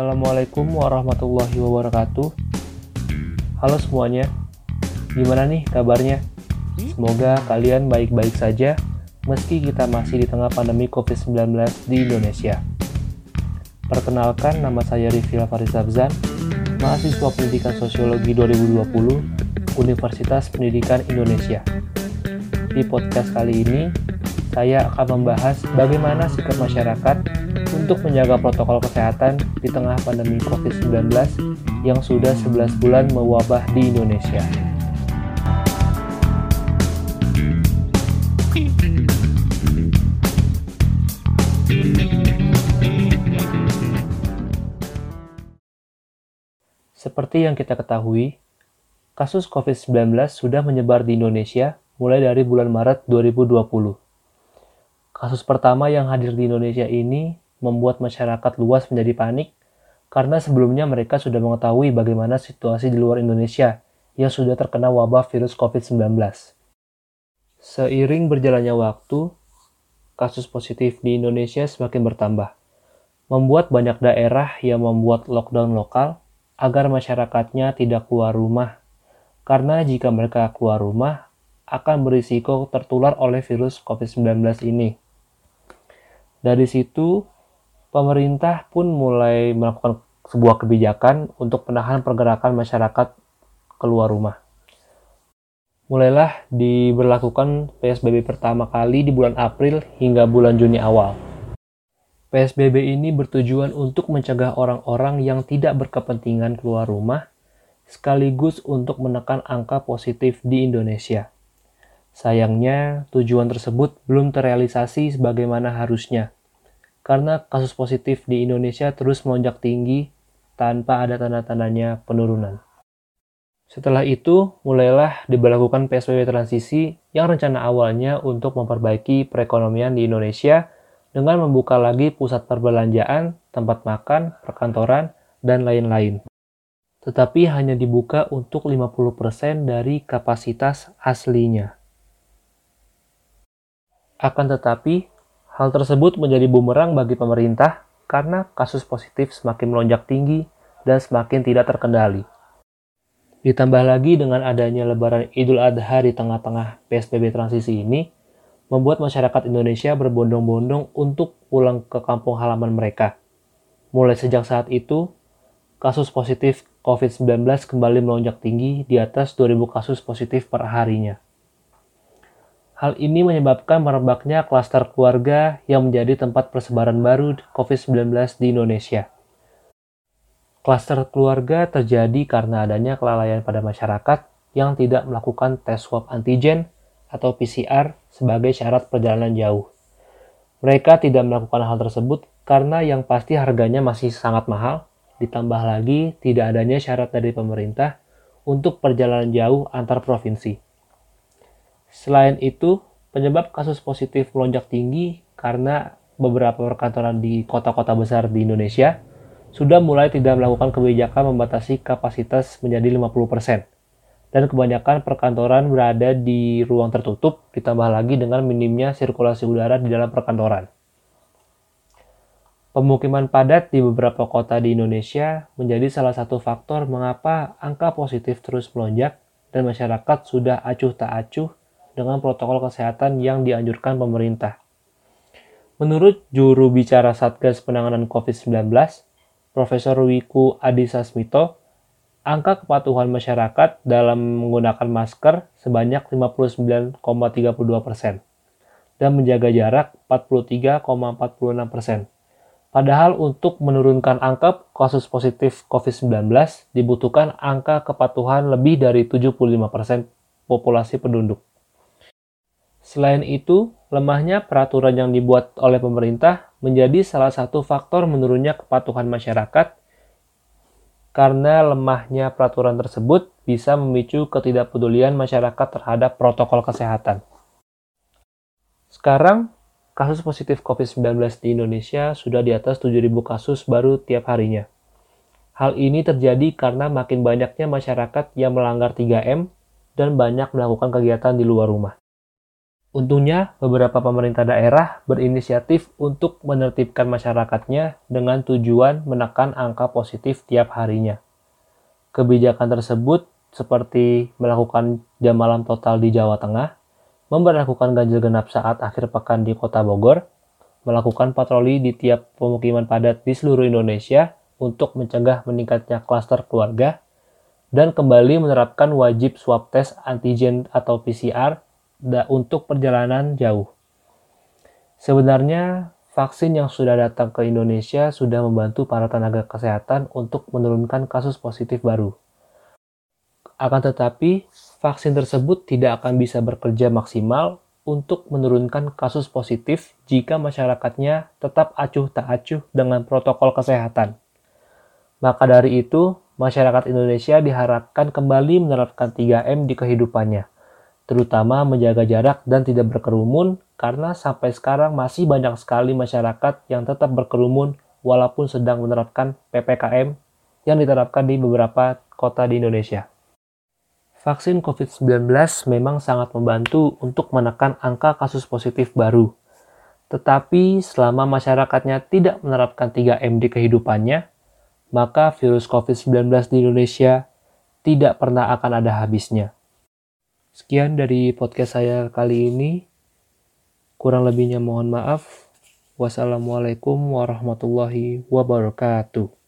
Assalamualaikum warahmatullahi wabarakatuh. Halo semuanya, gimana nih kabarnya? Semoga kalian baik-baik saja meski kita masih di tengah pandemi COVID-19 di Indonesia. Perkenalkan, nama saya Rifil Faris Zabzan, mahasiswa Pendidikan Sosiologi 2020 Universitas Pendidikan Indonesia. Di podcast kali ini, saya akan membahas bagaimana sikap masyarakat untuk menjaga protokol kesehatan di tengah pandemi COVID-19 yang sudah 11 bulan mewabah di Indonesia. Seperti yang kita ketahui, kasus COVID-19 sudah menyebar di Indonesia mulai dari bulan Maret 2020. Kasus pertama yang hadir di Indonesia ini membuat masyarakat luas menjadi panik karena sebelumnya mereka sudah mengetahui bagaimana situasi di luar Indonesia yang sudah terkena wabah virus COVID-19. Seiring berjalannya waktu, kasus positif di Indonesia semakin bertambah, membuat banyak daerah yang membuat lockdown lokal agar masyarakatnya tidak keluar rumah, karena jika mereka keluar rumah akan berisiko tertular oleh virus COVID-19 ini. Dari situ, pemerintah pun mulai melakukan sebuah kebijakan untuk menahan pergerakan masyarakat keluar rumah. Mulailah diberlakukan PSBB pertama kali di bulan April hingga bulan Juni awal. PSBB ini bertujuan untuk mencegah orang-orang yang tidak berkepentingan keluar rumah, sekaligus untuk menekan angka positif di Indonesia. Sayangnya, tujuan tersebut belum terrealisasi sebagaimana harusnya karena kasus positif di Indonesia terus melonjak tinggi tanpa ada tanda-tandanya penurunan. Setelah itu, mulailah diberlakukan PSBB transisi yang rencana awalnya untuk memperbaiki perekonomian di Indonesia dengan membuka lagi pusat perbelanjaan, tempat makan, perkantoran, dan lain-lain. Tetapi hanya dibuka untuk 50% dari kapasitas aslinya. Akan tetapi, Hal tersebut menjadi bumerang bagi pemerintah karena kasus positif semakin melonjak tinggi dan semakin tidak terkendali. Ditambah lagi dengan adanya lebaran Idul Adha di tengah-tengah PSBB transisi ini, membuat masyarakat Indonesia berbondong-bondong untuk pulang ke kampung halaman mereka. Mulai sejak saat itu, kasus positif COVID-19 kembali melonjak tinggi di atas 2000 kasus positif per harinya. Hal ini menyebabkan merebaknya klaster keluarga yang menjadi tempat persebaran baru COVID-19 di Indonesia. Klaster keluarga terjadi karena adanya kelalaian pada masyarakat yang tidak melakukan tes swab antigen atau PCR sebagai syarat perjalanan jauh. Mereka tidak melakukan hal tersebut karena yang pasti harganya masih sangat mahal, ditambah lagi tidak adanya syarat dari pemerintah untuk perjalanan jauh antar provinsi. Selain itu, penyebab kasus positif melonjak tinggi karena beberapa perkantoran di kota-kota besar di Indonesia sudah mulai tidak melakukan kebijakan membatasi kapasitas menjadi 50%. Dan kebanyakan perkantoran berada di ruang tertutup, ditambah lagi dengan minimnya sirkulasi udara di dalam perkantoran. Pemukiman padat di beberapa kota di Indonesia menjadi salah satu faktor mengapa angka positif terus melonjak dan masyarakat sudah acuh tak acuh dengan protokol kesehatan yang dianjurkan pemerintah. Menurut juru bicara Satgas Penanganan COVID-19, Profesor Wiku Adhisa Smito, angka kepatuhan masyarakat dalam menggunakan masker sebanyak 59,32 persen dan menjaga jarak 43,46 persen. Padahal untuk menurunkan angka kasus positif COVID-19 dibutuhkan angka kepatuhan lebih dari 75% persen populasi penduduk. Selain itu, lemahnya peraturan yang dibuat oleh pemerintah menjadi salah satu faktor menurunnya kepatuhan masyarakat karena lemahnya peraturan tersebut bisa memicu ketidakpedulian masyarakat terhadap protokol kesehatan. Sekarang, kasus positif COVID-19 di Indonesia sudah di atas 7.000 kasus baru tiap harinya. Hal ini terjadi karena makin banyaknya masyarakat yang melanggar 3M dan banyak melakukan kegiatan di luar rumah. Untungnya, beberapa pemerintah daerah berinisiatif untuk menertibkan masyarakatnya dengan tujuan menekan angka positif tiap harinya. Kebijakan tersebut seperti melakukan jam malam total di Jawa Tengah, memperlakukan ganjil genap saat akhir pekan di Kota Bogor, melakukan patroli di tiap pemukiman padat di seluruh Indonesia untuk mencegah meningkatnya klaster keluarga, dan kembali menerapkan wajib swab tes antigen atau PCR untuk perjalanan jauh. Sebenarnya, vaksin yang sudah datang ke Indonesia sudah membantu para tenaga kesehatan untuk menurunkan kasus positif baru. Akan tetapi, vaksin tersebut tidak akan bisa bekerja maksimal untuk menurunkan kasus positif jika masyarakatnya tetap acuh tak acuh dengan protokol kesehatan. Maka dari itu, masyarakat Indonesia diharapkan kembali menerapkan 3M di kehidupannya – terutama menjaga jarak dan tidak berkerumun karena sampai sekarang masih banyak sekali masyarakat yang tetap berkerumun walaupun sedang menerapkan PPKM yang diterapkan di beberapa kota di Indonesia. Vaksin COVID-19 memang sangat membantu untuk menekan angka kasus positif baru. Tetapi selama masyarakatnya tidak menerapkan 3M di kehidupannya, maka virus COVID-19 di Indonesia tidak pernah akan ada habisnya. Sekian dari podcast saya kali ini. Kurang lebihnya mohon maaf. Wassalamualaikum warahmatullahi wabarakatuh.